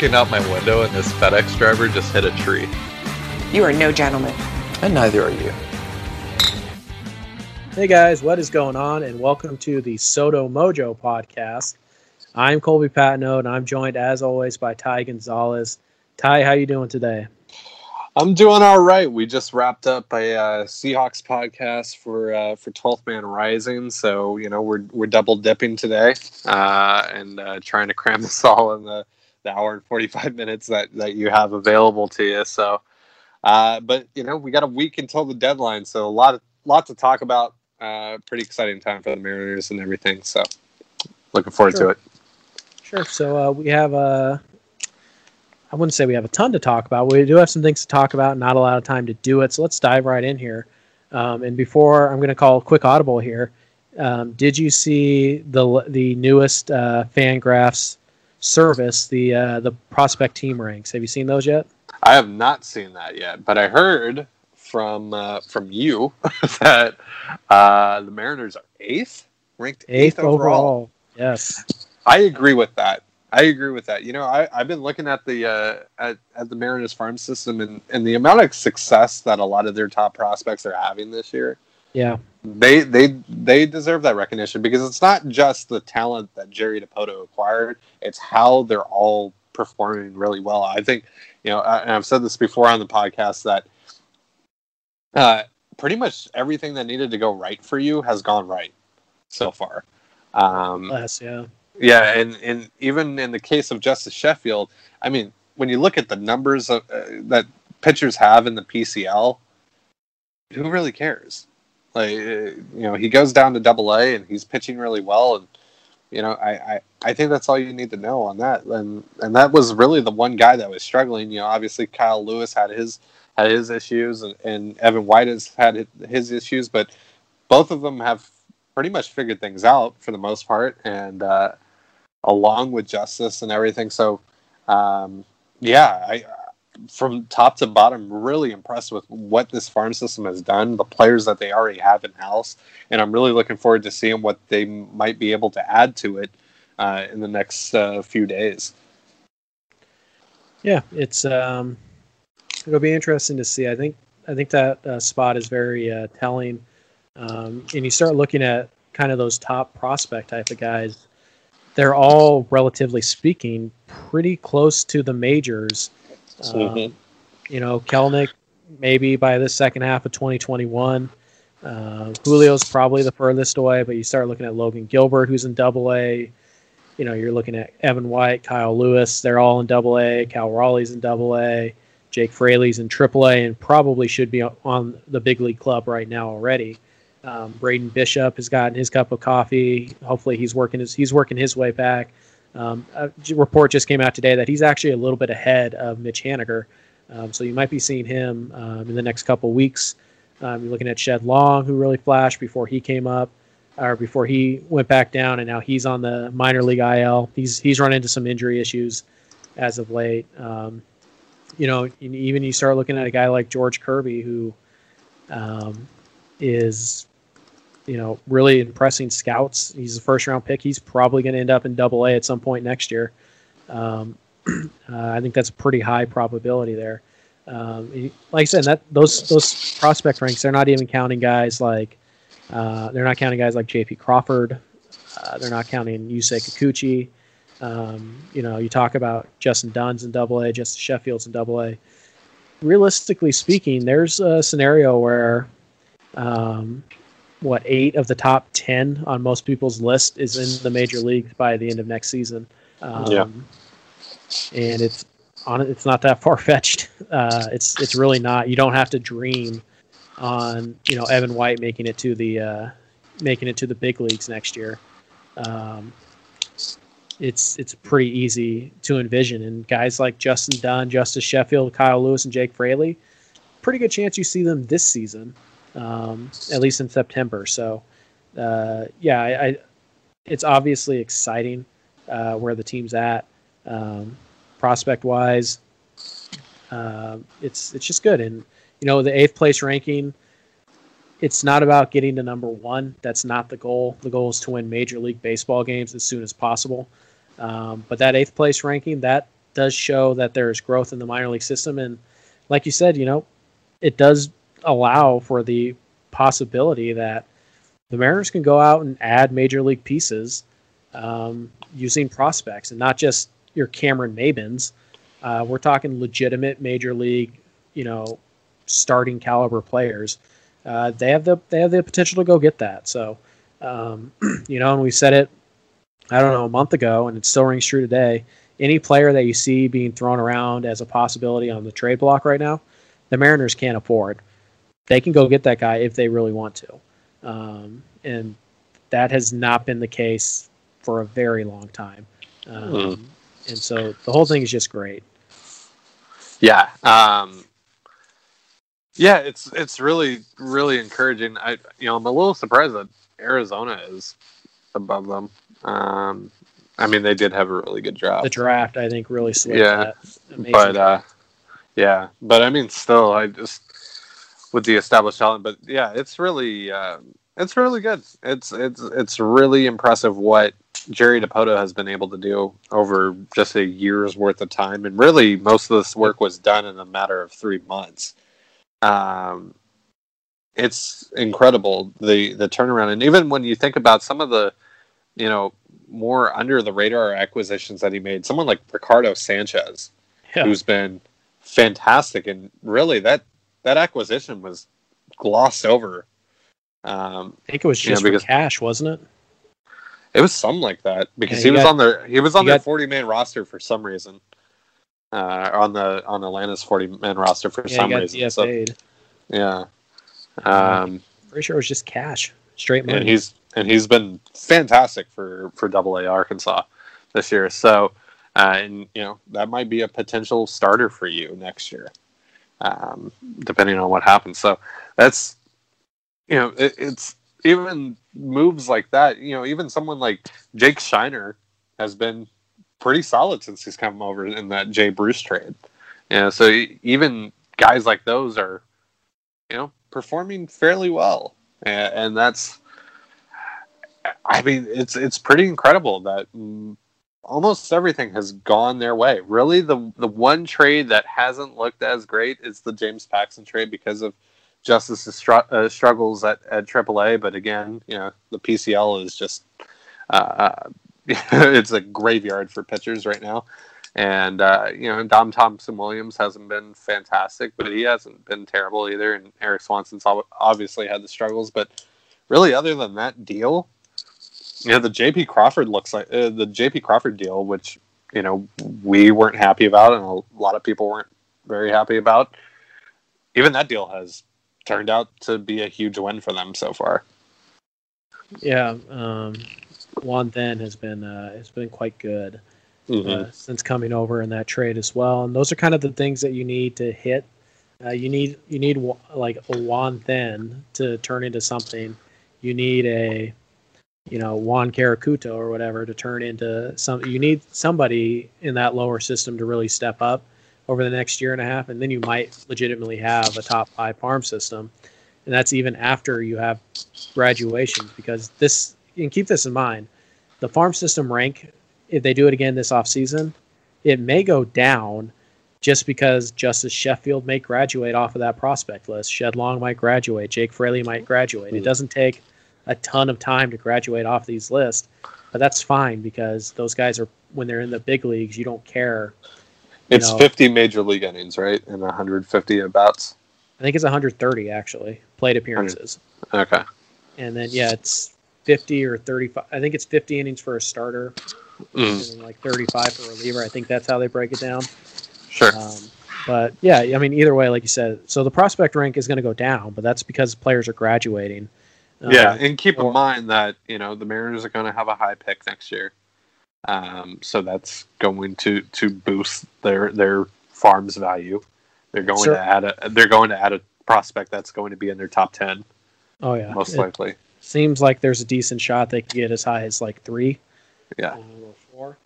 Looking out my window, and this FedEx driver just hit a tree. You are no gentleman. And neither are you. Hey guys, what is going on? And welcome to the Sodo Mojo podcast. I'm Colby Patino, and I'm joined as always by Ty Gonzalez. Ty, how you doing today? I'm doing all right. We just wrapped up a uh, Seahawks podcast for uh, for 12th Man Rising, so you know we're we're double dipping today uh, and uh, trying to cram this all in the, the hour and 45 minutes that that you have available to you. So, uh, but you know we got a week until the deadline, so a lot of lot to talk about. Uh, pretty exciting time for the Mariners and everything. So, looking forward Sure. to it. Sure. So uh, we have uh, I wouldn't say we have a ton to talk about. We do have some things to talk about. Not a lot of time to do it. So let's dive right in here. Um, and before I'm going to call a quick audible here. Um, did you see the the newest uh, Fangraphs service, the uh, the prospect team ranks? Have you seen those yet? I have not seen that yet, but I heard from uh, from you that uh, the Mariners are eighth, ranked eighth, Eighth overall. overall. Yes. I agree with that. I agree with that. You know, I, I've been looking at the uh, at, at the Mariners farm system and, and the amount of success that a lot of their top prospects are having this year. Yeah. They they they deserve that recognition because it's not just the talent that Jerry Dipoto acquired; it's how they're all performing really well. I think you know, and I've said this before on the podcast that uh, pretty much everything that needed to go right for you has gone right so far. Um, Less. Yeah. yeah, and and even in the case of Justus Sheffield, I mean, when you look at the numbers of, uh, that pitchers have in the PCL, who really cares? Like, uh, you know, he goes down to Double A and he's pitching really well, and you know, I, I I think that's all you need to know on that. And and that was really the one guy that was struggling. You know, obviously Kyle Lewis had his had his issues, and, and Evan White has had his issues, but both of them have pretty much figured things out for the most part, and. uh along with Justus and everything. So, um, yeah, I from top to bottom really impressed with what this farm system has done, the players that they already have in house, and I'm really looking forward to seeing what they might be able to add to it uh, in the next uh, few days. Yeah, it's um, it'll be interesting to see. I think I think that uh, spot is very uh, telling, um, and you start looking at kind of those top prospect type of guys. They're all, relatively speaking, pretty close to the majors. Um, Mhm. You know, Kelenic maybe by the second half of 2021. Uh, Julio's probably the furthest away, but you start looking at Logan Gilbert, who's in Double A. You know, you're looking at Evan White, Kyle Lewis. They're all in Double A. Cal Raleigh's in Double A. Jake Fraley's in Triple A, and probably should be on the big league club right now already. Um, Braden Bishop has gotten his cup of coffee. Hopefully, he's working his he's working his way back. Um, a report just came out today that he's actually a little bit ahead of Mitch Haniger, um, so you might be seeing him um, in the next couple weeks. Um, you're looking at Shed Long, who really flashed before he came up, or before he went back down, and now he's on the minor league IL. He's he's run into some injury issues as of late. Um, you know, even you start looking at a guy like George Kirby, who um, is, you know, really impressing scouts. He's a first round pick. He's probably going to end up in Double A at some point next year. Um, uh, I think that's a pretty high probability there. Um, like I said, that those those prospect ranks, they're not even counting guys like uh, they're not counting guys like J.P. Crawford. Uh, they're not counting Yusei Kikuchi. Um, you know, you talk about Justin Dunn's in Double A, Justin Sheffield's in Double A. Realistically speaking, there's a scenario where, um, what eight of the top ten on most people's list is in the major leagues by the end of next season. Um, Yeah. and it's on it's not that far fetched. Uh, it's it's really not. You don't have to dream on you know Evan White making it to the uh, making it to the big leagues next year. Um, it's it's pretty easy to envision. And guys like Justin Dunn, Justus Sheffield, Kyle Lewis, and Jake Fraley, pretty good chance you see them this season, um, at least in September. So, uh, yeah, I, I, it's obviously exciting uh, where the team's at, um, prospect wise. Uh, it's it's just good, and you know the eighth place ranking. It's not about getting to number one. That's not the goal. The goal is to win Major League Baseball games as soon as possible. Um, but that eighth place ranking that does show that there's growth in the minor league system, and like you said, you know, it does allow for the possibility that the Mariners can go out and add major league pieces um, using prospects and not just your Cameron Maybins. Uh, we're talking legitimate major league, you know, starting caliber players. Uh, they have the they have the potential to go get that. So, um, you know, and we said it I don't know, a month ago, and it still rings true today. Any player that you see being thrown around as a possibility on the trade block right now, the Mariners can't afford. They can go get that guy if they really want to. Um, and that has not been the case for a very long time. Um, mm. And so the whole thing is just great. Yeah. Um, yeah, it's it's really really encouraging. I you know I'm a little surprised that Arizona is above them. Um, I mean, they did have a really good draft. The draft, I think, really yeah, but uh, yeah, but I mean, still, I just with the established talent, but yeah, it's really, uh, it's really good. It's it's it's really impressive what Jerry Dipoto has been able to do over just a year's worth of time, and really most of this work was done in a matter of three months. Um, it's incredible the the turnaround, and even when you think about some of the you know, more under the radar acquisitions that he made. Someone like Ricardo Sanchez, yeah. who's been fantastic, and really that that acquisition was glossed over. Um, I think it was just you know, because, cash, wasn't it? It was something like that because yeah, he, was on their he was on their forty man roster for some reason. Uh, on the on Atlanta's forty man roster for yeah, some reason. So, yeah. Um, pretty sure it was just cash, straight money. And he's and he's been fantastic for for Double A Arkansas this year. So, uh, and you know that might be a potential starter for you next year, um, depending on what happens. So that's you know it, it's even moves like that. You know, even someone like Jake Scheiner has been pretty solid since he's come over in that Jay Bruce trade. Yeah, so even guys like those are, you know, performing fairly well, and, and that's I mean, it's it's pretty incredible that almost everything has gone their way. Really, the the one trade that hasn't looked as great is the James Paxton trade because of Justus's str- uh, struggles at at AAA. But again, you know, the PCL is just uh, it's a graveyard for pitchers right now. And uh, you know, Dom Thompson Williams hasn't been fantastic, but he hasn't been terrible either. And Erik Swanson's obviously had the struggles, but really, other than that deal, yeah, the JP Crawford looks like uh, the JP Crawford deal, which you know we weren't happy about, and a lot of people weren't very happy about. Even that deal has turned out to be a huge win for them so far. Yeah, um, Juan Then has been uh, has been quite good mm-hmm. uh, since coming over in that trade as well, and those are kind of the things that you need to hit. Uh, you need you need like a Juan Then to turn into something. You need a you know Juan Querecuto or whatever to turn into some. You need somebody in that lower system to really step up over the next year and a half, and then you might legitimately have a top five farm system, and that's even after you have graduations because this. And keep this in mind, the farm system rank, if they do it again this off season, it may go down just because Justus Sheffield may graduate off of that prospect list. Shed Long might graduate. Jake Fraley might graduate. It hmm. doesn't take a ton of time to graduate off these lists, but that's fine because those guys are when they're in the big leagues, you don't care. You it's know, 50 major league innings, right? And 150 at bats. I think it's 130 actually plate appearances. Okay. And then yeah, it's 50 or 35. I think it's 50 innings for a starter, mm. like 35 for a reliever. I think that's how they break it down. Sure. Um, but yeah, I mean, either way, like you said, so the prospect rank is going to go down, but that's because players are graduating. Yeah, uh, and keep or, in mind that you know the Mariners are going to have a high pick next year. Um, so that's going to to boost their their farm's value. They're going Sure. to add a they're going to add a prospect that's going to be in their top ten. Oh yeah, most It likely. seems like there's a decent shot they could get as high as like three. Yeah. um, or four.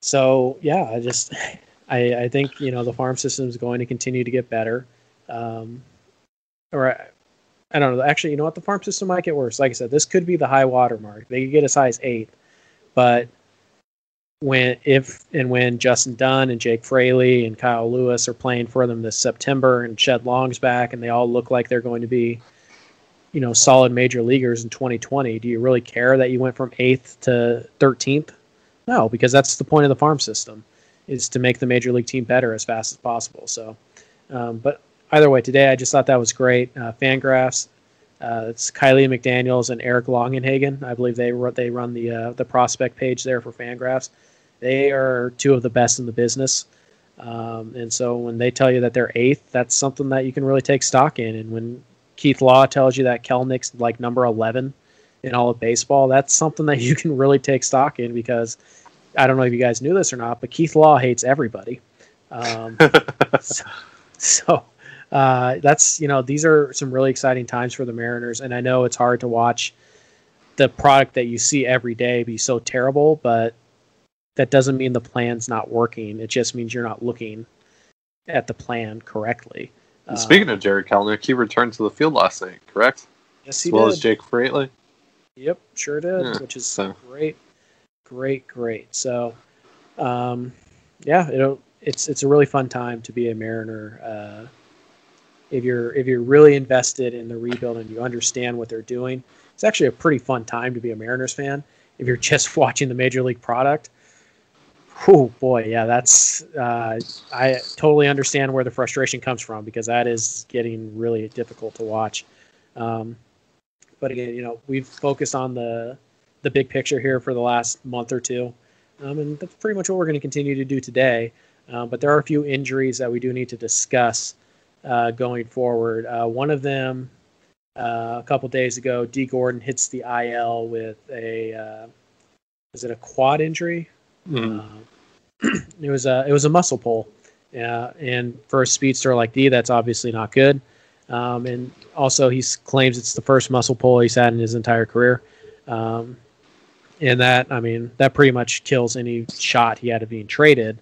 So yeah, I just I I think you know the farm system is going to continue to get better. Um, or I, don't know. Actually, you know what? The farm system might get worse. Like I said, this could be the high water mark. They could get as high as eight, but when if and when Justin Dunn and Jake Fraley and Kyle Lewis are playing for them this September and Shed Long's back and they all look like they're going to be, you know, solid major leaguers in 2020, do you really care that you went from eighth to 13th? No, because that's the point of the farm system, is to make the major league team better as fast as possible. So, um, but either way, today I just thought that was great. Uh, Fangraphs, uh, it's Kiley McDaniel's and Eric Longenhagen. I believe they run, they run the uh, the prospect page there for Fangraphs. They are two of the best in the business. Um, and so when they tell you that they're eighth, that's something that you can really take stock in. And when Keith Law tells you that Kelenic's like number 11 in all of baseball, that's something that you can really take stock in because I don't know if you guys knew this or not, but Keith Law hates everybody. Um, so so uh, that's, you know, these are some really exciting times for the Mariners. And I know it's hard to watch the product that you see every day be so terrible, but that doesn't mean the plan's not working. It just means you're not looking at the plan correctly. And Speaking of Jarred Kelenic, he returned to the field last night, correct? yes, he as well did. as Jake Fraley. Yep, sure did, Yeah, which is so- great, great, great. So, um, yeah, it'll, it's it's a really fun time to be a Mariner. Uh, if you're if you're really invested in the rebuild and you understand what they're doing, it's actually a pretty fun time to be a Mariners fan. If you're just watching the major league product, oh boy, yeah, that's uh, I totally understand where the frustration comes from because that is getting really difficult to watch. Um, but again, you know, we've focused on the the big picture here for the last month or two, um, and that's pretty much what we're going to continue to do today. Um, but there are a few injuries that we do need to discuss going forward. Uh, one of them, uh, a couple days ago, Dee Gordon hits the IL with a uh, is it a quad injury? Mm. Uh, it was a it was a muscle pull, uh, and for a speedster like D, that's obviously not good. Um, and also, he claims it's the first muscle pull he's had in his entire career. Um, and that, I mean, that pretty much kills any shot he had of being traded,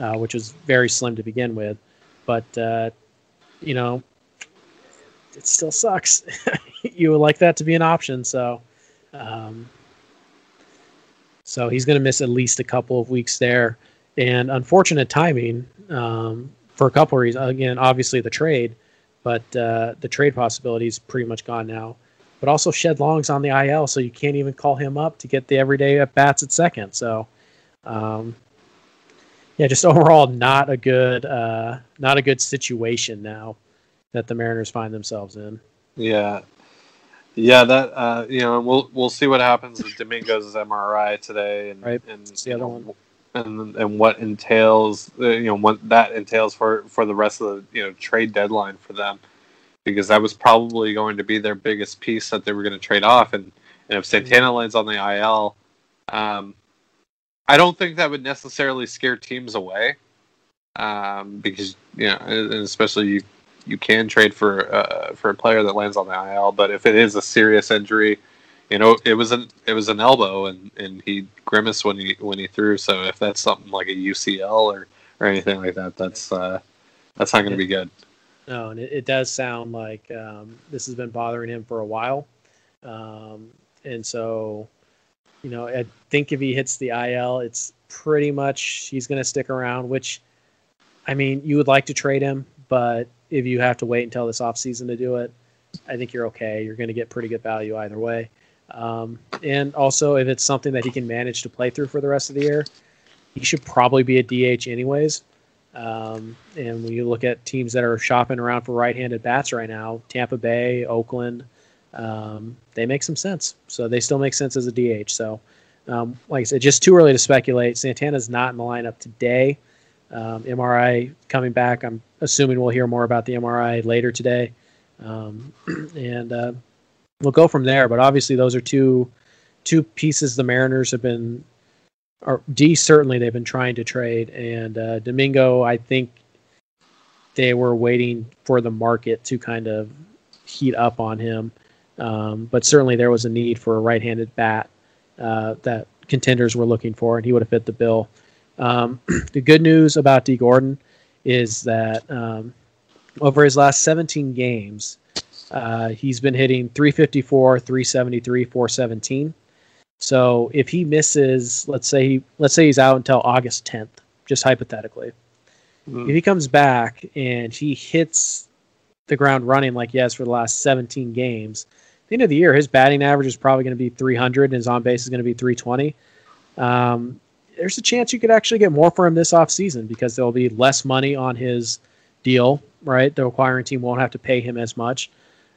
uh, which was very slim to begin with. But uh, you know, it still sucks. you would like that to be an option, so. Um, so he's going to miss at least a couple of weeks there, and unfortunate timing um, for a couple of reasons. Again, obviously the trade, but uh, the trade possibility is pretty much gone now. But also Shed Long's on the IL, so you can't even call him up to get the everyday at bats at second. So, um, yeah, just overall not a good uh, not a good situation now that the Mariners find themselves in. Yeah, yeah. That uh, you know, we'll we'll see what happens with Domingo's MRI today, and Right. and It's the other one. and and what entails uh, you know what that entails for for the rest of the you know trade deadline for them, because that was probably going to be their biggest piece that they were going to trade off, and and if Santana lands on the IL, um, I don't think that would necessarily scare teams away, um, because you know, and especially you you can trade for uh, for a player that lands on the IL, but if it is a serious injury, you know, it was an it was an elbow, and, and he grimaced when he when he threw. So if that's something like a UCL or or anything like that, that's uh, that's not going to be good. No, and it, it does sound like um, this has been bothering him for a while. Um, and so, you know, I think if he hits the IL, it's pretty much he's going to stick around, which, I mean, you would like to trade him, but if you have to wait until this offseason to do it, I think you're okay. You're going to get pretty good value either way. Um, and also, if it's something that he can manage to play through for the rest of the year, he should probably be a DH anyways. Um, and when you look at teams that are shopping around for right-handed bats right now, Tampa Bay, Oakland, um, they make some sense. So they still make sense as a DH. So, um, like I said, just too early to speculate. Santana's not in the lineup today. Um, MRI coming back. I'm assuming we'll hear more about the MRI later today, um, and uh, we'll go from there. But obviously, those are two two pieces the Mariners have been or D certainly they've been trying to trade, and uh, Domingo I think they were waiting for the market to kind of heat up on him. Um, but certainly there was a need for a right-handed bat uh, that contenders were looking for, and he would have fit the bill. Um, the good news about Dee Gordon is that um, over his last 17 games, uh, he's been hitting 354, 373, 417. So if he misses, let's say he, let's say he's out until August 10th, just hypothetically. Mm. If he comes back and he hits the ground running like he has for the last 17 games, the end of the year, his batting average is probably going to be 300 and his on base is going to be 320. Um, there's a chance you could actually get more for him this offseason because there'll be less money on his deal, right? The acquiring team won't have to pay him as much.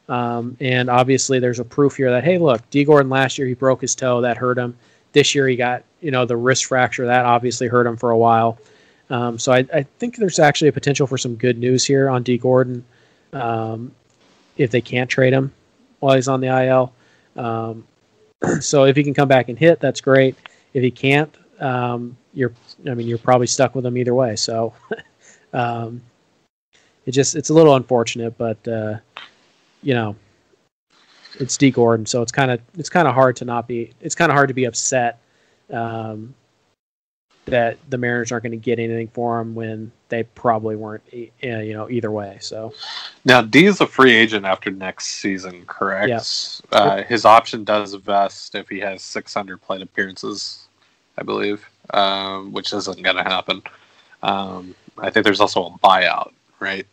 Um, and obviously, there's a proof here that hey, look, Dee Gordon last year he broke his toe, that hurt him. This year he got you know the wrist fracture, that obviously hurt him for a while. Um, so I, I, think there's actually a potential for some good news here on Dee Gordon um, if they can't trade him while he's on the IL. Um, so if he can come back and hit, that's great. If he can't, um, you're I mean you're probably stuck with him either way. So um, it just it's a little unfortunate, but uh, you know it's Dee Gordon, so it's kind of it's kind of hard to not be it's kind of hard to be upset um, that the Mariners aren't going to get anything for him when they probably weren't e- uh, you know either way. So Now D is a free agent after next season, correct? Yes. Uh, his option does vest if he has 600 plate appearances, I believe, um, which isn't going to happen. Um, I think there's also a buyout, right?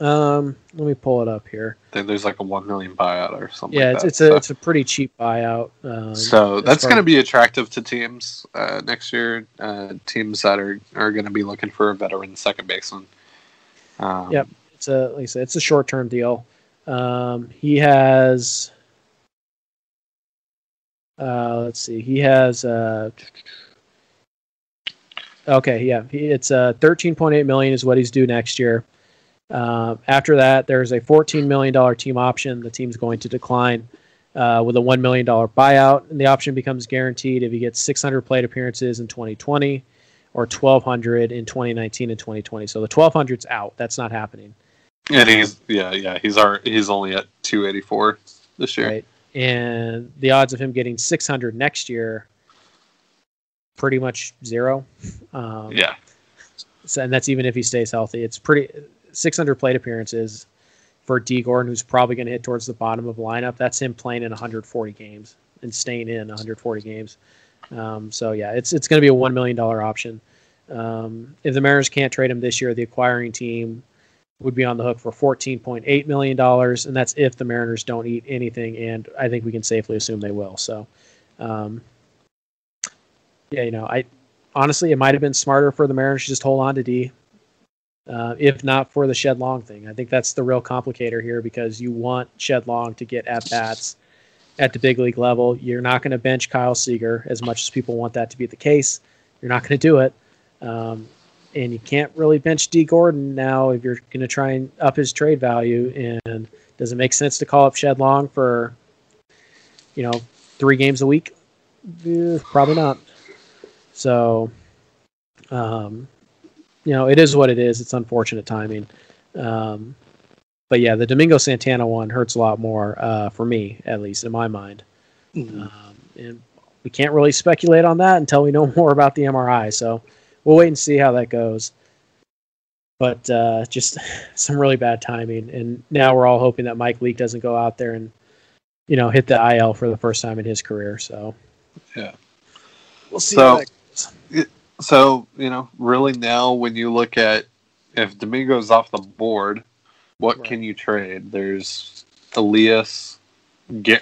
Um, let me pull it up here. There's like a one million buyout or something. Yeah, like it's, that. it's a So- it's a pretty cheap buyout. Um, so that's going to be attractive to teams uh, next year. Uh, teams that are, are going to be looking for a veteran second baseman. Um, Yep. it's a like I said, it's a short term deal. Um, he has uh, let's see, he has uh, okay, yeah, he, it's uh, thirteen point eight million is what he's due next year. Um, after that, there's a fourteen million dollar team option. The team's going to decline uh, with a one million dollar buyout, and the option becomes guaranteed if he gets six hundred plate appearances in 2020 or 1200 in 2019 and 2020. So the 1200's out. That's not happening. and he's yeah yeah he's our he's only at 284 this year. right? And the odds of him getting 600 next year, pretty much zero. Um, Yeah, So, and that's even if he stays healthy. It's pretty 600 plate appearances for Dee Gordon, who's probably going to hit towards the bottom of the lineup. That's him playing in 140 games and staying in 140 games. Um, so yeah, it's it's going to be a one million dollar option. Um, if the Mariners can't trade him this year, the acquiring team would be on the hook for 14.8 million dollars, and that's if the Mariners don't eat anything. And I think we can safely assume they will. So, um, yeah, you know, I honestly, it might have been smarter for the Mariners to just hold on to D, uh, if not for the Shed Long thing. I think that's the real complicator here because you want Shed Long to get at bats at the big league level. You're not going to bench Kyle Seager as much as people want that to be the case. You're not going to do it. Um, and you can't really bench Dee Gordon now if you're going to try and up his trade value. And does it make sense to call up Shed Long for, you know, three games a week? Eh, probably not. So, um, you know, it is what it is. It's unfortunate timing. Um, but yeah, the Domingo Santana one hurts a lot more uh, for me, at least in my mind. Um, and we can't really speculate on that until we know more about the MRI. So we'll wait and see how that goes. But uh, just some really bad timing, and now we're all hoping that Mike Leake doesn't go out there and you know hit the IL for the first time in his career. So Yeah. we'll see. So- how that goes. So you know, really now when you look at if Domingo's off the board, what Right. can you trade? There's Elias,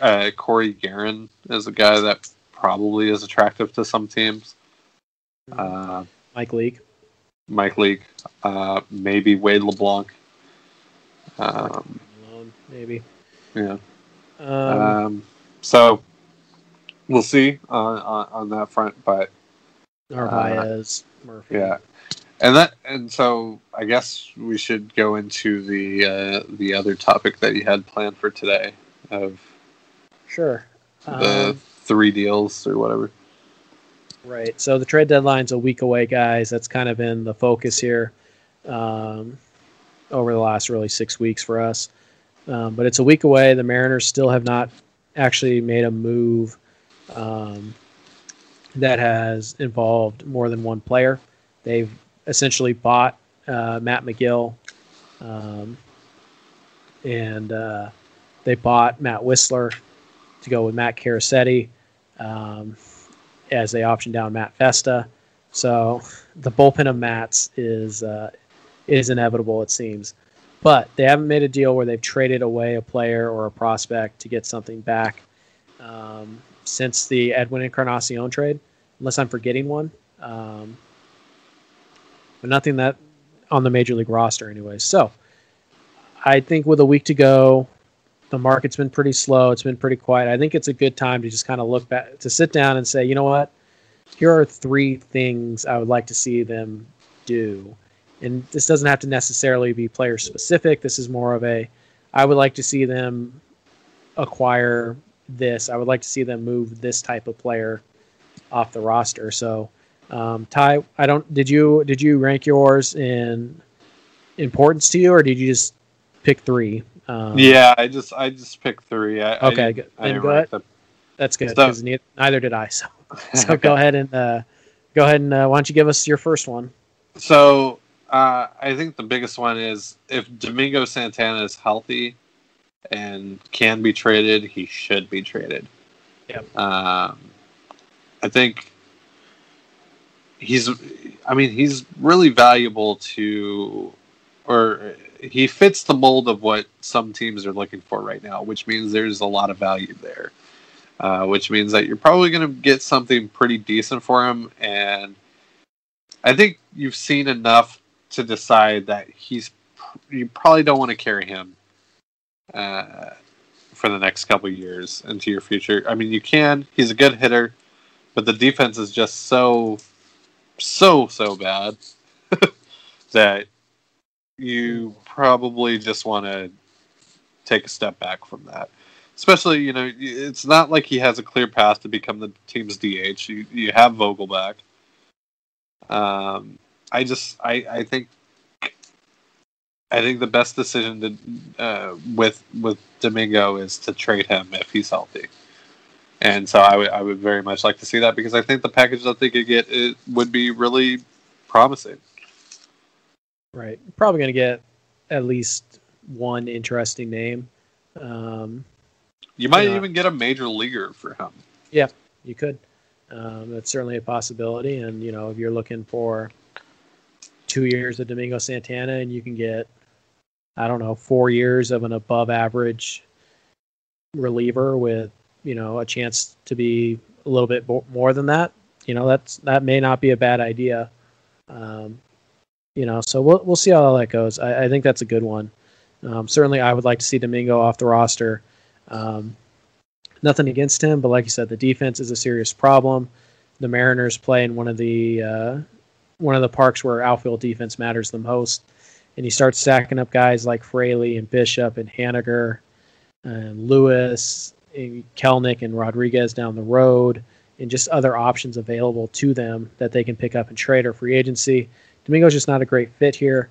uh, Cory Gearrin is a guy that probably is attractive to some teams. Uh, Mike Leake. Mike Leake, uh, maybe Wade LeBlanc. Um, maybe. yeah. Um, Um, so we'll see on, on on that front, but Narvaez, Murphy. Yeah, and that and so I guess we should go into the uh, the other topic that you had planned for today of Sure. the Um, three deals or whatever. Right. So the trade deadline's a week away, guys. That's kind of been the focus here um, over the last really six weeks for us. Um, but it's a week away. The Mariners still have not actually made a move um, that has involved more than one player. They've essentially bought uh, Matt Magill, um, and uh, they bought Matt Wisler to go with Matt Carasiti um, as they optioned down Matt Festa. So the bullpen of Mats is uh, is inevitable, it seems. But they haven't made a deal where they've traded away a player or a prospect to get something back um, since the Edwin Encarnacion trade, unless I'm forgetting one. Um, but nothing that on the major league roster, anyway. So I think with a week to go, the market's been pretty slow. It's been pretty quiet. I think it's a good time to just kind of look back, to sit down and say, you know what? Here are three things I would like to see them do and this doesn't have to necessarily be player specific. This is more of a, I would like to see them acquire this. I would like to see them move this type of player off the roster. So, um, Ty, I don't. Did you did you rank yours in importance to you, or did you just pick three? Um, yeah, I just I just picked three. I, okay, I good. Then go ahead. The... That's good because so, neither did I. So, so go ahead and uh, go ahead and uh, why don't you give us your first one? So uh, I think the biggest one is if Domingo Santana is healthy and can be traded, he should be traded. Yep. Um, I think he's. I mean, he's really valuable to, or he fits the mold of what some teams are looking for right now, which means there's a lot of value there. Uh, which means that you're probably going to get something pretty decent for him, and I think you've seen enough to decide that he's you probably don't want to carry him uh, for the next couple years into your future. I mean, you can. He's a good hitter, but the defense is just so so so bad that you probably just want to take a step back from that. Especially, you know, it's not like he has a clear path to become the team's DH. You, you have Vogelbach. Um, I just I, I think I think the best decision to uh, with with Domingo is to trade him if he's healthy, and so I would I would very much like to see that because I think the package that they could get it would be really promising. Right, probably going to get at least one interesting name. Um, you might even get a major leaguer for him. Yeah, you could. Um, that's certainly a possibility, and you know if you're looking for two years of Domingo Santana, and you can get, I don't know, four years of an above average reliever with, you know, a chance to be a little bit more than that. You know, that's that may not be a bad idea. Um, you know, so we'll we'll see how that goes. I, I think that's a good one. Um, certainly, I would like to see Domingo off the roster. Um, nothing against him, but like you said, the defense is a serious problem. The Mariners play in one of the uh, one of the parks where outfield defense matters the most. And you start stacking up guys like Fraley and Bishop and Haniger and Lewis and Kelenic and Rodriguez down the road and just other options available to them that they can pick up and trade or free agency. Domingo's just not a great fit here.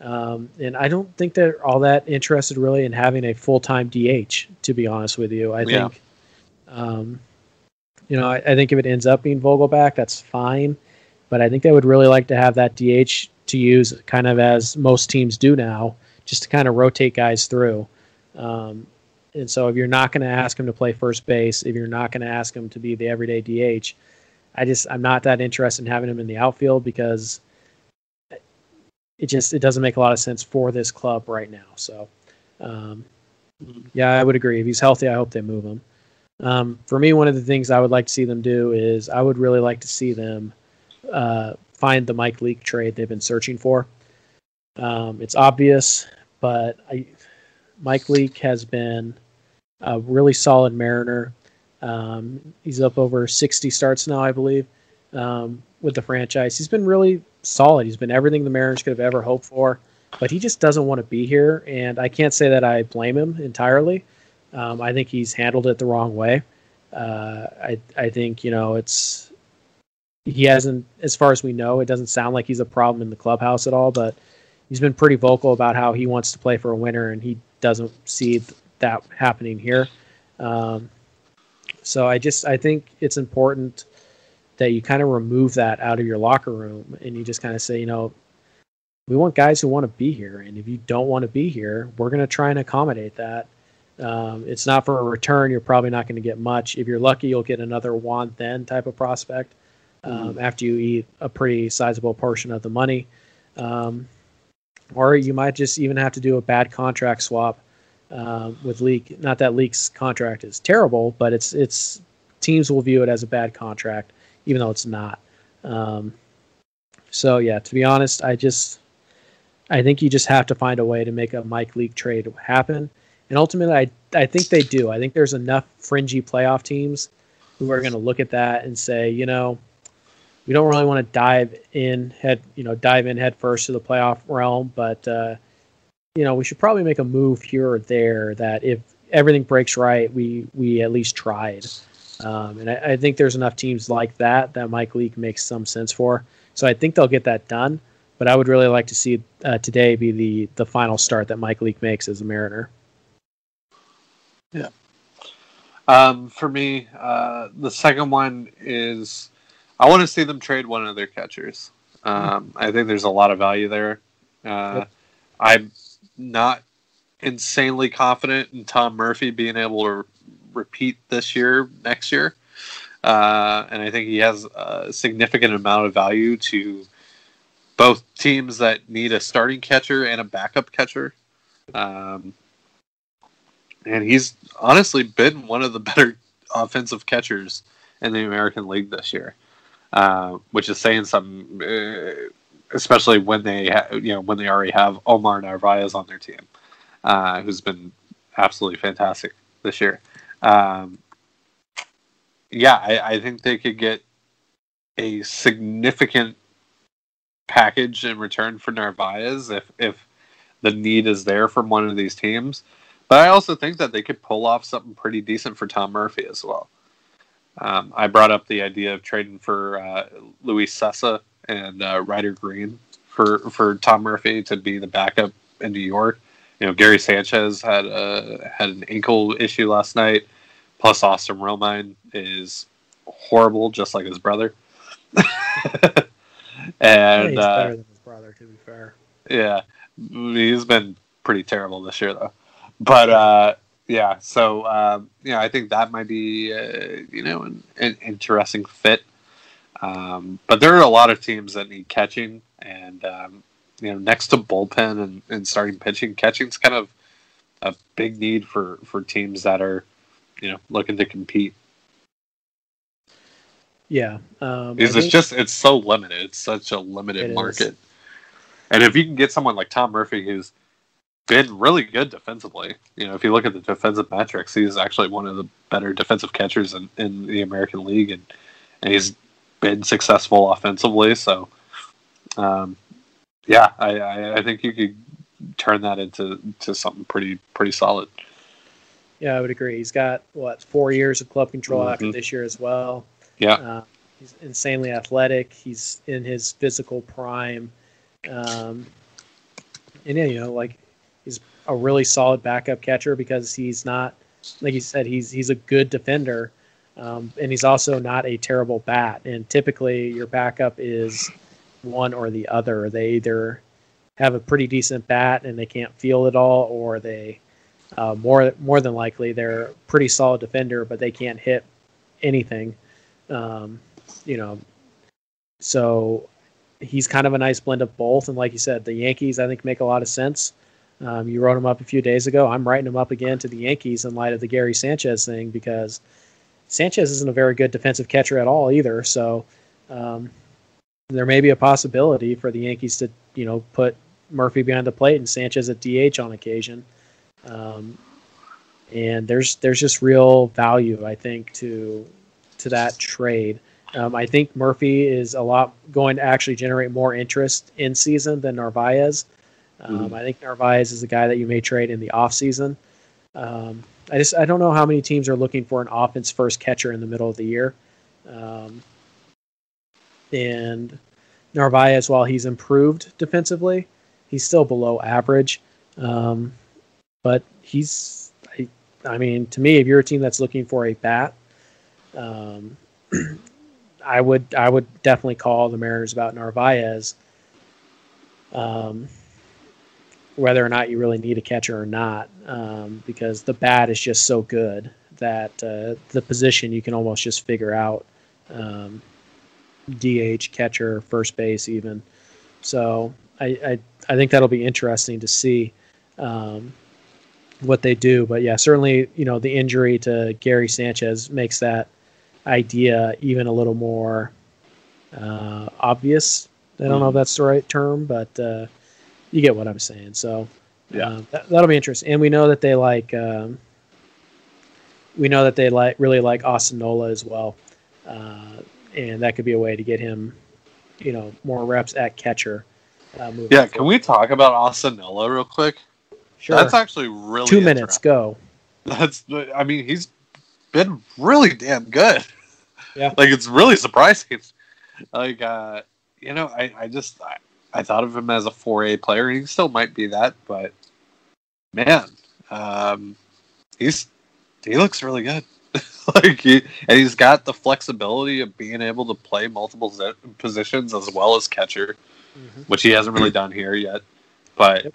Um, and I don't think they're all that interested really in having a full time DH, to be honest with you. I yeah. think, um, you know, I, I, think if it ends up being Vogelbach, that's fine but I think they would really like to have that DH to use kind of as most teams do now, just to kind of rotate guys through. Um, and so if you're not going to ask him to play first base, if you're not going to ask him to be the everyday DH, I just I'm not that interested in having him in the outfield because it just it doesn't make a lot of sense for this club right now. So um, yeah, I would agree. If he's healthy, I hope they move him. Um, for me, one of the things I would like to see them do is I would really like to see them uh, find the Mike Leake trade they've been searching for. Um, it's obvious, but I, Mike Leake has been a really solid Mariner. Um, he's up over 60 starts now, I believe, um, with the franchise. He's been really solid. He's been everything the Mariners could have ever hoped for, but he just doesn't want to be here. And I can't say that I blame him entirely. Um, I think he's handled it the wrong way. Uh, I I think you know it's he hasn't, as far as we know, it doesn't sound like he's a problem in the clubhouse at all. But he's been pretty vocal about how he wants to play for a winner, and he doesn't see that happening here. Um, so I just I think it's important that you kind of remove that out of your locker room and you just kind of say, you know, we want guys who want to be here, and if you don't want to be here, we're going to try and accommodate that. Um, it's not for a return. You're probably not going to get much. If you're lucky, you'll get another Juan Then type of prospect um, after you eat a pretty sizable portion of the money. Um, or you might just even have to do a bad contract swap uh, with Leake. Not that Leake's contract is terrible, but it's it's teams will view it as a bad contract, even though it's not. Um, so yeah, to be honest, I just I think you just have to find a way to make a Mike Leake trade happen. And ultimately, I I think they do. I think there's enough fringy playoff teams who are going to look at that and say, you know, we don't really want to dive in head, you know, dive in head first to the playoff realm, but uh, you know, we should probably make a move here or there that if everything breaks right, we we at least tried. Um, and I, I, think there's enough teams like that that Mike Leake makes some sense for. So I think they'll get that done. But I would really like to see uh, today be the the final start that Mike Leake makes as a Mariner. Yeah. Um, for me, uh, the second one is I want to see them trade one of their catchers. Um, mm-hmm. I think there's a lot of value there. Uh, yep. I'm not insanely confident in Tom Murphy being able to repeat this year, next year. Uh, and I think he has a significant amount of value to both teams that need a starting catcher and a backup catcher. Um, and he's honestly been one of the better offensive catchers in the American League this year, uh, which is saying something. Uh, especially when they ha- you know when they already have Omar Narvaez on their team, uh, who's been absolutely fantastic this year. Um, yeah, I, I, think they could get a significant package in return for Narvaez if if the need is there from one of these teams. But I also think that they could pull off something pretty decent for Tom Murphy as well. Um, I brought up the idea of trading for uh, Luis Cessa and uh, Ryder Green for for Tom Murphy to be the backup in New York. You know, Gary Sanchez had a had an ankle issue last night. Plus, Austin Romine is horrible, just like his brother. and yeah, he's uh, better than his brother, to be fair. Yeah, he's been pretty terrible this year, though. But uh, yeah, so um, yeah, I think that might be uh, you know an, an interesting fit um, but there are a lot of teams that need catching, and um, you know, next to bullpen and, and starting pitching, catching's kind of a big need for for teams that are you know looking to compete. Yeah, um, because it's just it's so limited. It's such a limited market, is. and if you can get someone like Tom Murphy, who's been really good defensively. You know, if you look at the defensive metrics, he's actually one of the better defensive catchers in, in the American League, and and he's been successful offensively. So, um, yeah, I, I, I, think you could turn that into to something pretty pretty solid. Yeah, I would agree. He's got what four years of club control mm-hmm. after this year as well. Yeah, uh, he's insanely athletic. He's in his physical prime, um, and yeah, you know, like a really solid backup catcher because he's not like you said he's he's a good defender um, and he's also not a terrible bat. And typically, your backup is one or the other. They either have a pretty decent bat and they can't feel it all, or they uh, more more than likely they're a pretty solid defender, but they can't hit anything. Um, you know, so he's kind of a nice blend of both. And like you said, the Yankees I think make a lot of sense. Um, you wrote him up a few days ago. I'm writing him up again to the Yankees in light of the Gary Sanchez thing because Sanchez isn't a very good defensive catcher at all either. So um, there may be a possibility for the Yankees to you know put Murphy behind the plate and Sanchez at DH on occasion. Um, and there's there's just real value I think to to that trade. Um, I think Murphy is a lot going to actually generate more interest in season than Narvaez. Um, mm-hmm. I think Narvaez is a guy that you may trade in the off season. Um, I just I don't know how many teams are looking for an offense first catcher in the middle of the year. Um, and Narvaez, while he's improved defensively, he's still below average. Um, but he's, I, I mean, to me, if you're a team that's looking for a bat, um, I would I would definitely call the Mariners about Narvaez. Um, whether or not you really need a catcher or not, um, because the bat is just so good that uh, the position you can almost just figure out. Um, DH, catcher, first base, even. So I, I, I think that'll be interesting to see um, what they do. But yeah, certainly you know the injury to Gary Sanchez makes that idea even a little more uh, obvious. I don't know if that's the right term, but uh, you get what I'm saying. So Yeah. uh, that, that'll be interesting. And we know that they like um, we know that they like really like Austin Nola as well, uh, and that could be a way to get him, you know, more reps at catcher. Uh, Yeah, can we talk about Austin Nola real quick? Sure. That's actually really Two minutes. Go. That's I mean he's been really damn good. Yeah. like it's really surprising. Like uh, you know, I I just I, I thought of him as a four A player. He still might be that, but man, um, he's he looks really good. like he and he's got the flexibility of being able to play multiple z- positions as well as catcher, Mhm. which he hasn't really done here yet. But Yep.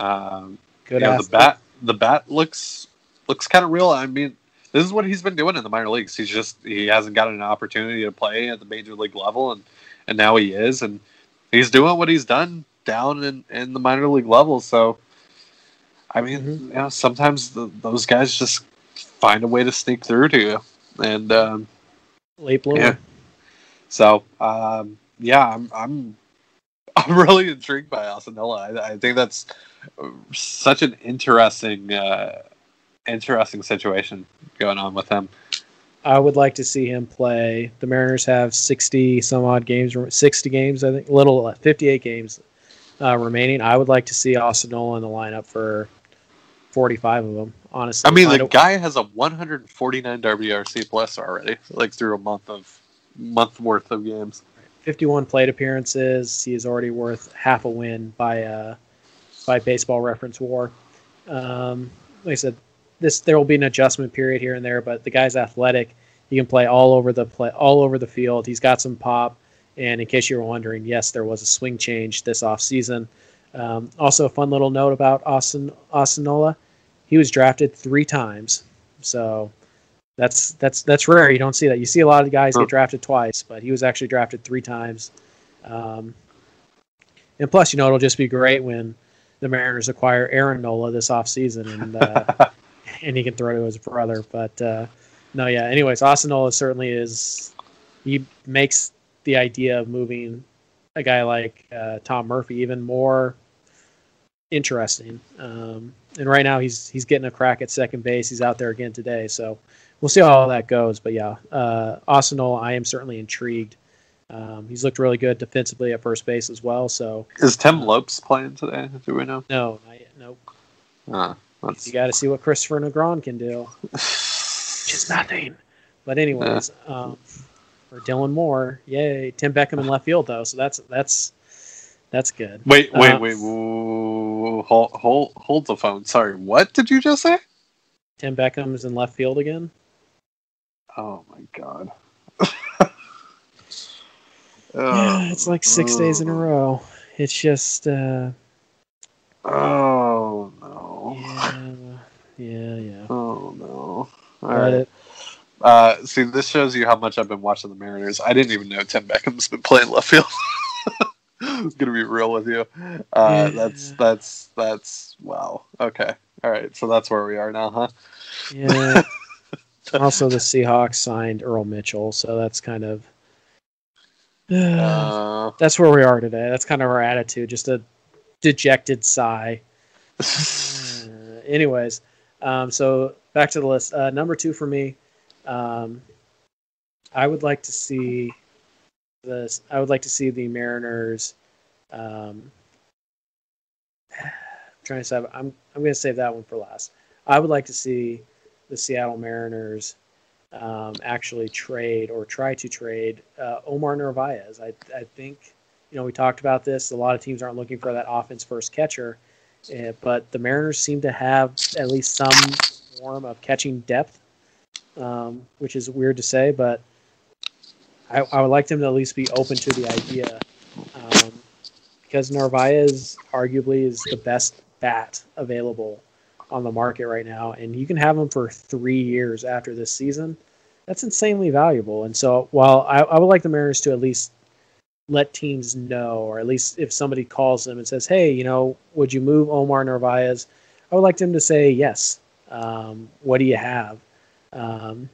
um, Good. you know, the bat the bat looks looks kind of real. I mean, this is what he's been doing in the minor leagues. He's just he hasn't gotten an opportunity to play at the major league level, and and now he is, and he's doing what he's done down in in the minor league level. So, I mean, Mhm. you know, sometimes the, those guys just find a way to sneak through to you, and um, Late bloomer. yeah. So um, yeah, I'm I'm I'm really intrigued by Austin Nola. I, I think that's such an interesting uh, interesting situation going on with him. I would like to see him play. The Mariners have 60 some odd games, 60 games, I think, little uh, 58 games uh, remaining. I would like to see Austin Nola in the lineup for 45 of them, honestly. I mean, the guy has a 149 WRC plus already, like through a month of month worth of games. 51 plate appearances. He is already worth half a win by uh, by Baseball Reference War. Um, like I said, this there will be an adjustment period here and there, but the guy's athletic. He can play all over the play, all over the field. He's got some pop. And in case you were wondering, yes, there was a swing change this offseason. Um, also, a fun little note about Austin Austinola. He was drafted three times, so that's that's that's rare. You don't see that. You see a lot of guys get drafted twice, but he was actually drafted three times. Um, and plus, you know, it'll just be great when the Mariners acquire Aaron Nola this offseason and uh, and he can throw to his brother. But uh, no, yeah. Anyways, Austin certainly is. He makes the idea of moving a guy like uh, Tom Murphy even more interesting. Um, and right now he's he's getting a crack at second base. He's out there again today, so we'll see how all that goes. But yeah, uh, I am certainly intrigued. Um, he's looked really good defensively at first base as well. So Is Tim Lopes playing today? Do we know? no, not yet. Nope. Uh, that's You got to see what Kristopher Negron can do. Just nothing. But anyways, um, for Dylan Moore, yay! Tim Beckham in left field though, so that's that's that's good. Wait, wait, Uh, wait. Whoa, hold, hold, hold the phone. Sorry, what did you just say? Tim Beckham is in left field again. Oh my god. Yeah, it's like six days in a row. It's just uh, Oh no. yeah, yeah, yeah. Oh no. All right. Right. it, Uh, see, this shows you how much I've been watching the Mariners. I didn't even know Tim Beckham's been playing left field. I'm gonna be real with you. Uh, Yeah. That's that's that's wow. Okay. All right. So that's where we are now, huh? yeah. also, the Seahawks signed Earl Mitchell, so that's kind of Uh, that's where we are today. That's kind of our attitude, just a dejected sigh. Uh, anyways, um, so back to the list. Uh, number two for me, um, I would like to see this. I would like to see the Mariners. Um, trying to save. I'm I'm going to save that one for last. I would like to see the Seattle Mariners um, actually trade or try to trade uh, Omar Narvaez. I, I think, you know, we talked about this. A lot of teams aren't looking for that offense first catcher, uh, but the Mariners seem to have at least some form of catching depth, um, which is weird to say, but I, I, would like them to at least be open to the idea. Um, because Narvaez arguably is the best bat available on the market right now, and you can have him for three years after this season. That's insanely valuable. And so, while I, I would like the Mariners to at least let teams know, or at least if somebody calls them and says, "Hey, you know, would you move Omar Narvaez?" I would like them to say yes. Um, what do you have? Um,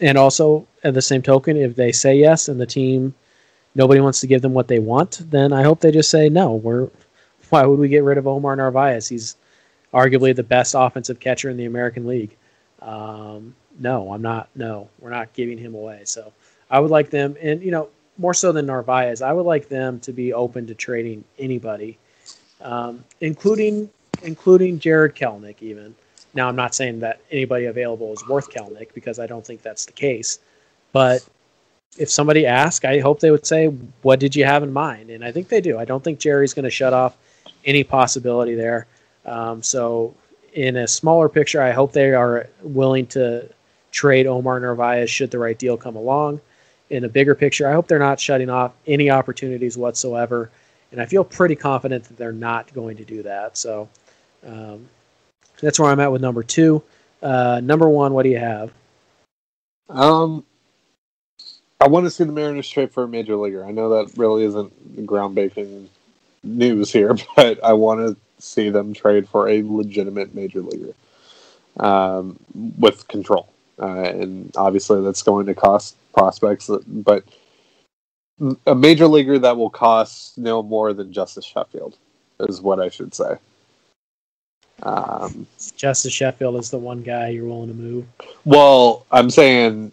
and also, at the same token, if they say yes and the team nobody wants to give them what they want, then I hope they just say no. We're why would we get rid of Omar Narvaez? He's arguably the best offensive catcher in the American League. Um, no, I'm not. No, we're not giving him away. So I would like them, and you know, more so than Narvaez, I would like them to be open to trading anybody, um, including including Jarred Kelenic. Even now, I'm not saying that anybody available is worth Kelenic because I don't think that's the case, but if somebody asked, I hope they would say, "What did you have in mind?" And I think they do. I don't think Jerry's going to shut off any possibility there. Um, so, in a smaller picture, I hope they are willing to trade Omar Narvaez should the right deal come along. In a bigger picture, I hope they're not shutting off any opportunities whatsoever. And I feel pretty confident that they're not going to do that. So um, that's where I'm at with number two. Uh, number one, what do you have? Um, I want to see the Mariners trade for a major leaguer. I know that really isn't groundbreaking news here, but I want to see them trade for a legitimate major leaguer um, with control. Uh, and obviously, that's going to cost prospects, but a major leaguer that will cost no more than Justus Sheffield is what I should say. Um, Justus Sheffield is the one guy you're willing to move. Well, I'm saying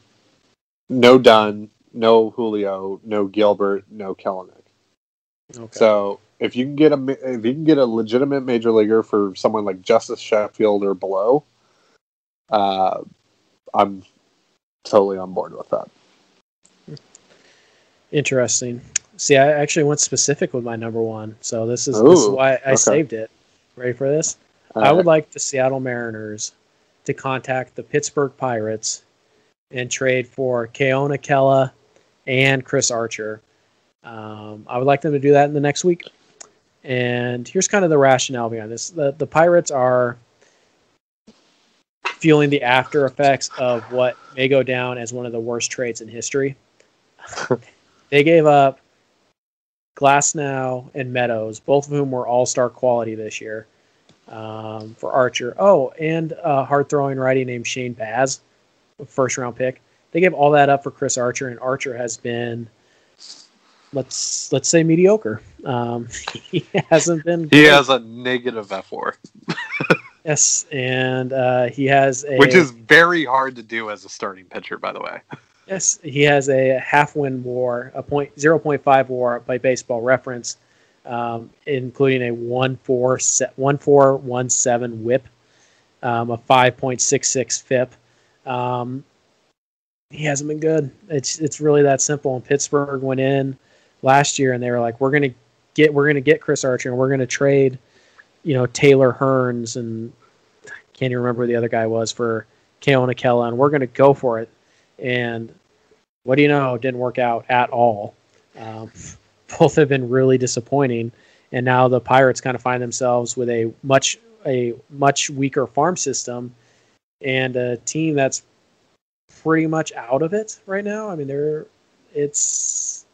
no Dunn, no Julio, no Gilbert, no Kelenic. Okay. So if you can get a if you can get a legitimate major leaguer for someone like Justus Sheffield or below, uh, I'm totally on board with that. Interesting. See, I actually went specific with my number one, so this is, Ooh, this is why I okay. saved it. Ready for this? All I right. would like the Seattle Mariners to contact the Pittsburgh Pirates and trade for Keone Kela and Chris Archer. Um, I would like them to do that in the next week. And here's kind of the rationale behind this: the the Pirates are feeling the after effects of what may go down as one of the worst trades in history. they gave up Glasnow and Meadows, both of whom were All Star quality this year, um, for Archer. Oh, and a hard throwing righty named Shane Baz, first round pick. They gave all that up for Chris Archer, and Archer has been let's let's say mediocre. Um, he hasn't been. He has a negative F four. yes, and uh, he has a which is very hard to do as a starting pitcher, by the way. Yes, he has a half win WAR, a point zero point five WAR by Baseball Reference, um, including a one four set one four one seven WHIP, um, a five point six six FIP. Um, he hasn't been good. It's it's really that simple. And Pittsburgh went in last year, and they were like, "We're gonna get we're gonna get Chris Archer, and we're gonna trade, you know, Taylor Hearns and can't even remember who the other guy was for Keone Kela, and we're gonna go for it." And what do you know? Didn't work out at all. Um, both have been really disappointing, and now the Pirates kind of find themselves with a much a much weaker farm system and a team that's pretty much out of it right now. I mean, they're it's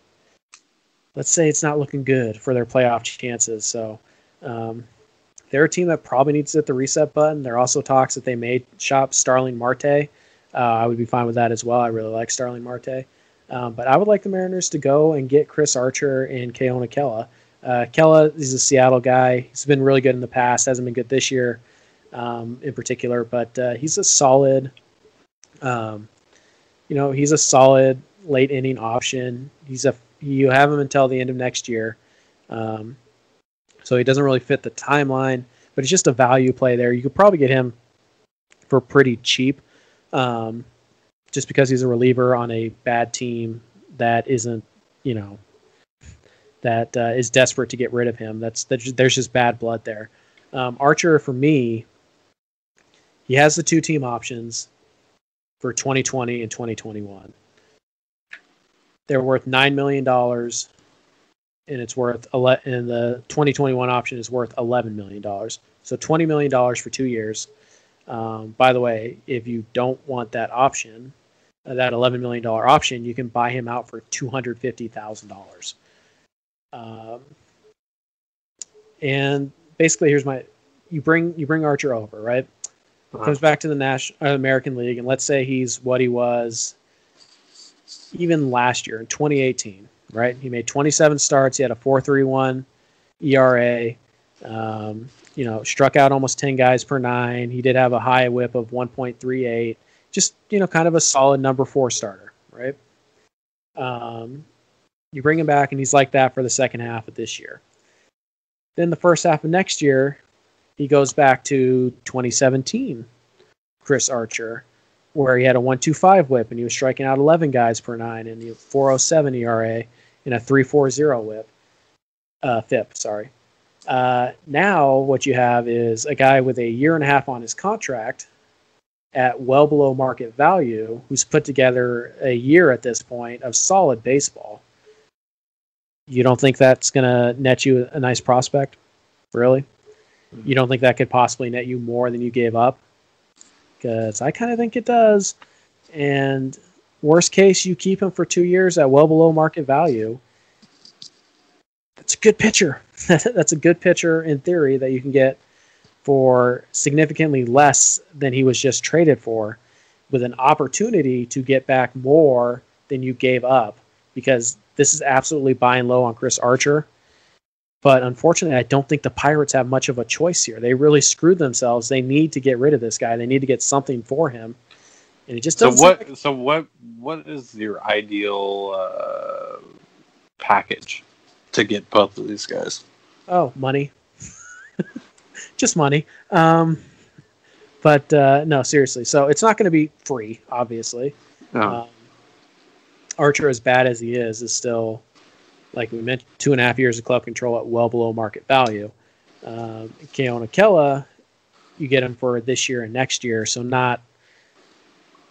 let's say it's not looking good for their playoff chances. So um, they're a team that probably needs to hit the reset button. There are also talks that they may shop Starling Marte. Uh, I would be fine with that as well. I really like Starling Marte. Um, but I would like the Mariners to go and get Chris Archer and Keone Kela. Uh, Kela is a Seattle guy. He's been really good in the past. Hasn't been good this year, um, in particular. But uh, he's a solid, um, you know, he's a solid late inning option. He's a you have him until the end of next year. Um, so he doesn't really fit the timeline, but it's just a value play there. You could probably get him for pretty cheap. Um, just because he's a reliever on a bad team that isn't, you know, that uh, is desperate to get rid of him. That's, that's there's just bad blood there. Um, Archer for me, he has the two team options for 2020 and 2021. They're worth nine million dollars, and it's worth ele- and the 2021 option is worth 11 million dollars. So 20 million dollars for two years. Um, by the way, if you don't want that option, uh, that 11 million dollar option, you can buy him out for 250 thousand dollars. Um, and basically, here's my: you bring you bring Archer over, right? Comes back to the National uh, American League, and let's say he's what he was even last year in 2018, right? He made 27 starts. He had a 4.31 ERA. Um, you know, struck out almost 10 guys per nine. He did have a high whip of 1.38. Just you know, kind of a solid number four starter, right? Um, you bring him back, and he's like that for the second half of this year. Then the first half of next year, he goes back to 2017, Chris Archer, where he had a 125 whip and he was striking out 11 guys per nine and the 407 ERA and a 340 whip, uh, FIP, sorry. Uh, now, what you have is a guy with a year and a half on his contract at well below market value who's put together a year at this point of solid baseball. You don't think that's going to net you a nice prospect? Really? You don't think that could possibly net you more than you gave up? Because I kind of think it does. And worst case, you keep him for two years at well below market value. That's a good pitcher. That's a good pitcher in theory that you can get for significantly less than he was just traded for, with an opportunity to get back more than you gave up. Because this is absolutely buying low on Chris Archer. But unfortunately, I don't think the Pirates have much of a choice here. They really screwed themselves. They need to get rid of this guy. They need to get something for him, and it just doesn't. So what? like- So what? What is your ideal uh, package to get both of these guys? oh, money, just money. Um, but uh, no, seriously. So it's not going to be free, obviously. Oh. Um, Archer, as bad as he is, is still, like we mentioned, two and a half years of club control at well below market value. Um, Keone Kela, you get him for this year and next year, so not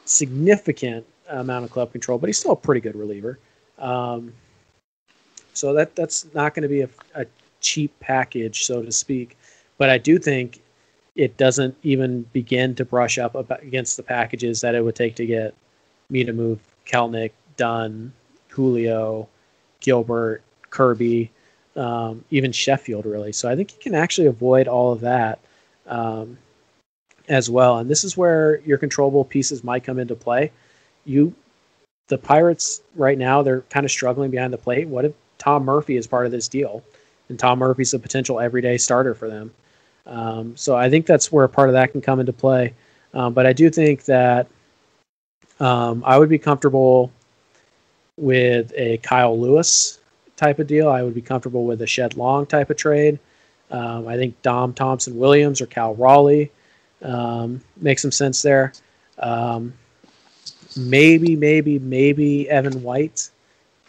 significant amount of club control, but he's still a pretty good reliever. Um, so that that's not going to be a, a cheap package, so to speak. But I do think it doesn't even begin to brush up against the packages that it would take to get me to move Kelenic, Dunn, Julio, Gilbert, Kirby, um, even Sheffield, really. So I think you can actually avoid all of that um, as well. And this is where your controllable pieces might come into play. You, the Pirates, right now, they're kind of struggling behind the plate. What if Tom Murphy is part of this deal? And Tom Murphy's a potential everyday starter for them. Um, so I think that's where part of that can come into play. Um, but I do think that um, I would be comfortable with a Kyle Lewis type of deal. I would be comfortable with a Shed Long type of trade. Um, I think Dom Thompson Williams or Cal Raleigh um, makes some sense there. Um, maybe, maybe, maybe Evan White,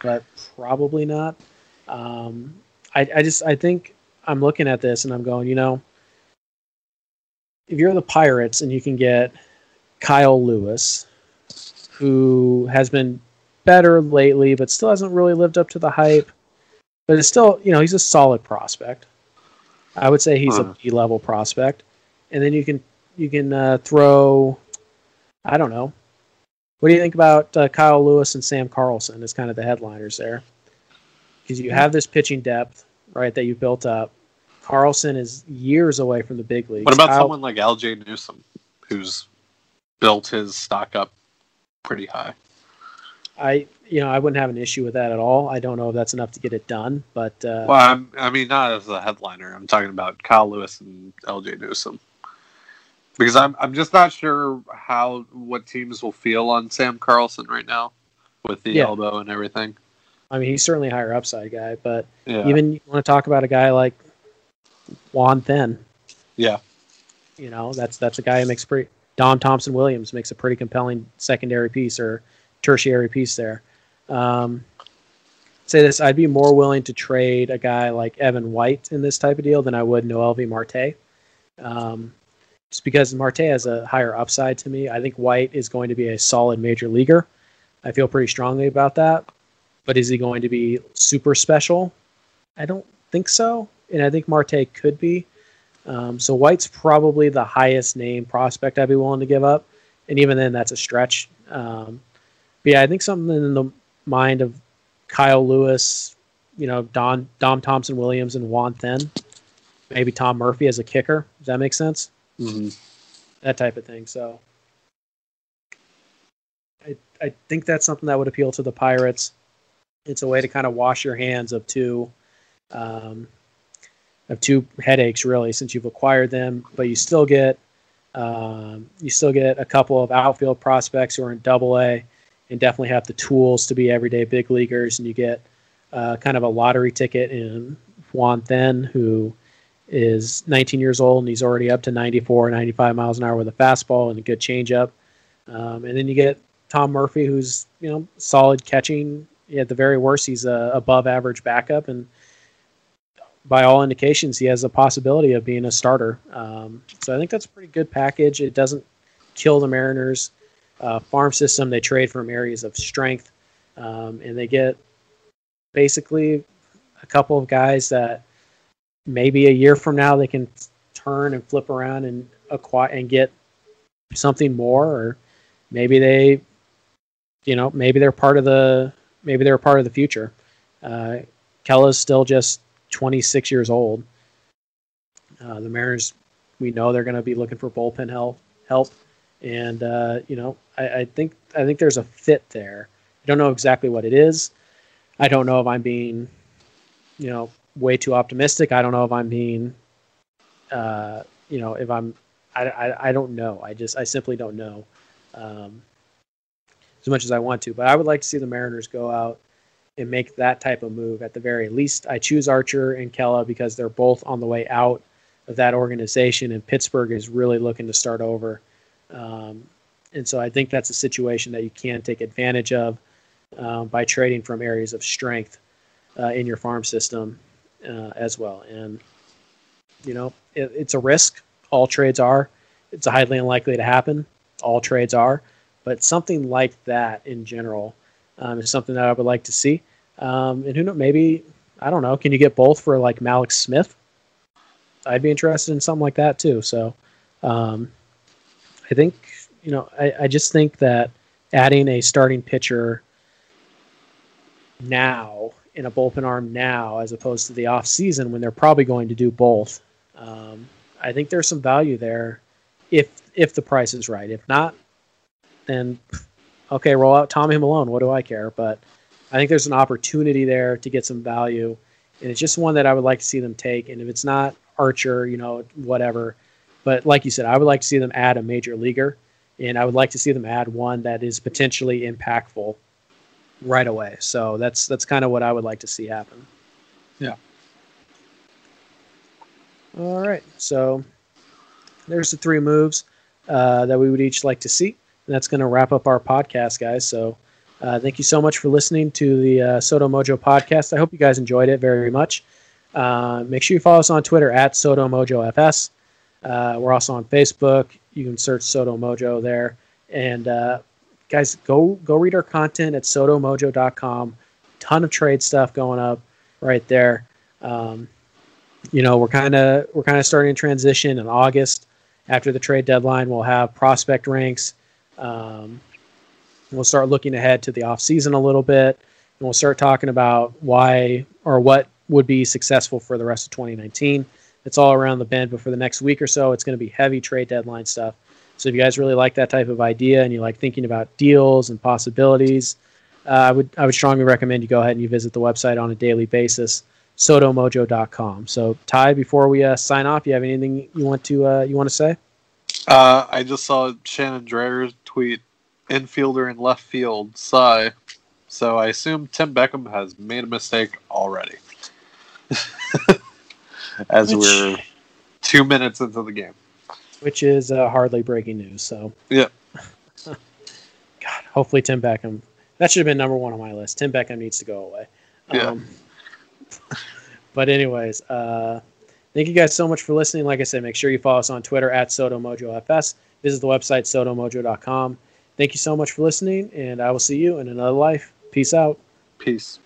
but probably not. Um, I, I just I think I'm looking at this and I'm going, you know, if you're the Pirates and you can get Kyle Lewis, who has been better lately, but still hasn't really lived up to the hype. But it's still, you know, he's a solid prospect. I would say he's Huh. a B level prospect. And then you can you can uh, throw, I don't know. What do you think about uh, Kyle Lewis and Sam Carlson as kind of the headliners there? Because you have this pitching depth, right, that you built up. Carlson is years away from the big leagues. What about Kyle- someone like Ljay Newsome, who's built his stock up pretty high? I you know I wouldn't have an issue with that at all. I don't know if that's enough to get it done, but uh, Well, I'm, I mean, not as a headliner. I'm talking about Kyle Lewis and Ljay Newsome. Because I'm, I'm just not sure how what teams will feel on Sam Carlson right now with the Yeah. elbow and everything. I mean he's certainly a higher upside guy. But Yeah, even you want to talk about a guy like Juan Then. yeah. you know that's that's a guy who makes pretty Dom Thompson Williams makes a pretty compelling secondary piece or tertiary piece there. Um, say this: I'd be more willing to trade a guy like Evan White in this type of deal than I would Noelvi Marte. Um, just because Marte has a higher upside to me. I think White is going to be a solid major leaguer. I feel pretty strongly about that. But is he going to be super special? I don't think so. And I think Marte could be. Um, so White's probably the highest name prospect I'd be willing to give up. And even then, that's a stretch. Um, but yeah, I think something in the mind of Kyle Lewis, you know, Don Dom Thompson Williams and Juan Then, maybe Tom Murphy as a kicker. Does that make sense? Mm-hmm. That type of thing. So I I think that's something that would appeal to the Pirates. It's a way to kind of wash your hands of two um, of two headaches really since you've acquired them, but you still get um, you still get a couple of outfield prospects who are in Double A and definitely have the tools to be everyday big leaguers, and you get uh, kind of a lottery ticket in Juan Then, who is 19 years old and he's already up to 94, 95 miles an hour with a fastball and a good changeup. Um, and then you get Tom Murphy, who's you know solid catching. At the very worst, he's a above average backup, and by all indications, he has a possibility of being a starter. Um, so I think that's a pretty good package. It doesn't kill the Mariners' uh, farm system. They trade from areas of strength, um, and they get basically a couple of guys that maybe a year from now they can turn and flip around and acquire and get something more, or maybe they, you know, maybe they're part of the maybe they're part of the future. Uh, Kela's still just 26 years old. Uh, the Mariners, we know they're going to be looking for bullpen help, help, and uh, you know, I, I, think I think there's a fit there. I don't know exactly what it is. I don't know if I'm being, you know, way too optimistic. I don't know if I'm being, uh, you know, if I'm, I, I, I don't know. I just I simply don't know. Um, as much as I want to, but I would like to see the Mariners go out and make that type of move at the very least. I choose Archer and Kela because they're both on the way out of that organization, and Pittsburgh is really looking to start over. Um, and so I think that's a situation that you can take advantage of um, by trading from areas of strength uh, in your farm system uh, as well. And, you know, it, it's a risk. All trades are. It's highly unlikely to happen. All trades are. But something like that in general um, is something that I would like to see. Um, and who knows, maybe I don't know. Can you get both for like Mallex Smith? I'd be interested in something like that too. So um, I think you know I, I just think that adding a starting pitcher now in a bullpen arm now as opposed to the off season when they're probably going to do both. Um, I think there's some value there if if the price is right. If not, then okay, roll out Tommy Milone. What do I care? But I think there's an opportunity there to get some value, and it's just one that I would like to see them take. And if it's not Archer, you know, whatever. But like you said, I would like to see them add a major leaguer, and I would like to see them add one that is potentially impactful right away. So that's that's kind of what I would like to see happen. Yeah. All right. So there's the three moves uh, that we would each like to see And that's going to wrap up our podcast, guys. So uh, thank you so much for listening to the uh, Sodo Mojo podcast. I hope you guys enjoyed it very much. Uh, make sure you follow us on Twitter at Sodo Mojo FS. Uh, we're also on Facebook. You can search Sodo Mojo there. And uh, guys, go go read our content at sodomojo.com. Ton of trade stuff going up right there. Um, you know, we're kind of we're kind of starting to transition in August. After the trade deadline, we'll have prospect ranks um, we'll start looking ahead to the off season a little bit, and we'll start talking about why or what would be successful for the rest of 2019. It's all around the bend, but for the next week or so, it's going to be heavy trade deadline stuff. So if you guys really like that type of idea and you like thinking about deals and possibilities, uh, I would I would strongly recommend you go ahead and you visit the website on a daily basis, sodomojo.com. So Ty, before we uh, sign off, you have anything you want to uh, you want to say? Uh, I just saw Shannon Drayer tweet infielder in left field, sigh. So I assume Tim Beckham has made a mistake already. As Which... we're two minutes into the game. Which is uh, hardly breaking news. So Yeah. God, hopefully Tim Beckham. That should have been number one on my list. Tim Beckham needs to go away. Yeah. Um, but anyways, uh, thank you guys so much for listening. Like I said, make sure you follow us on Twitter at SodoMojoFS. Visit the website sodomojo.com. Thank you so much for listening, and I will see you in another life. Peace out. Peace.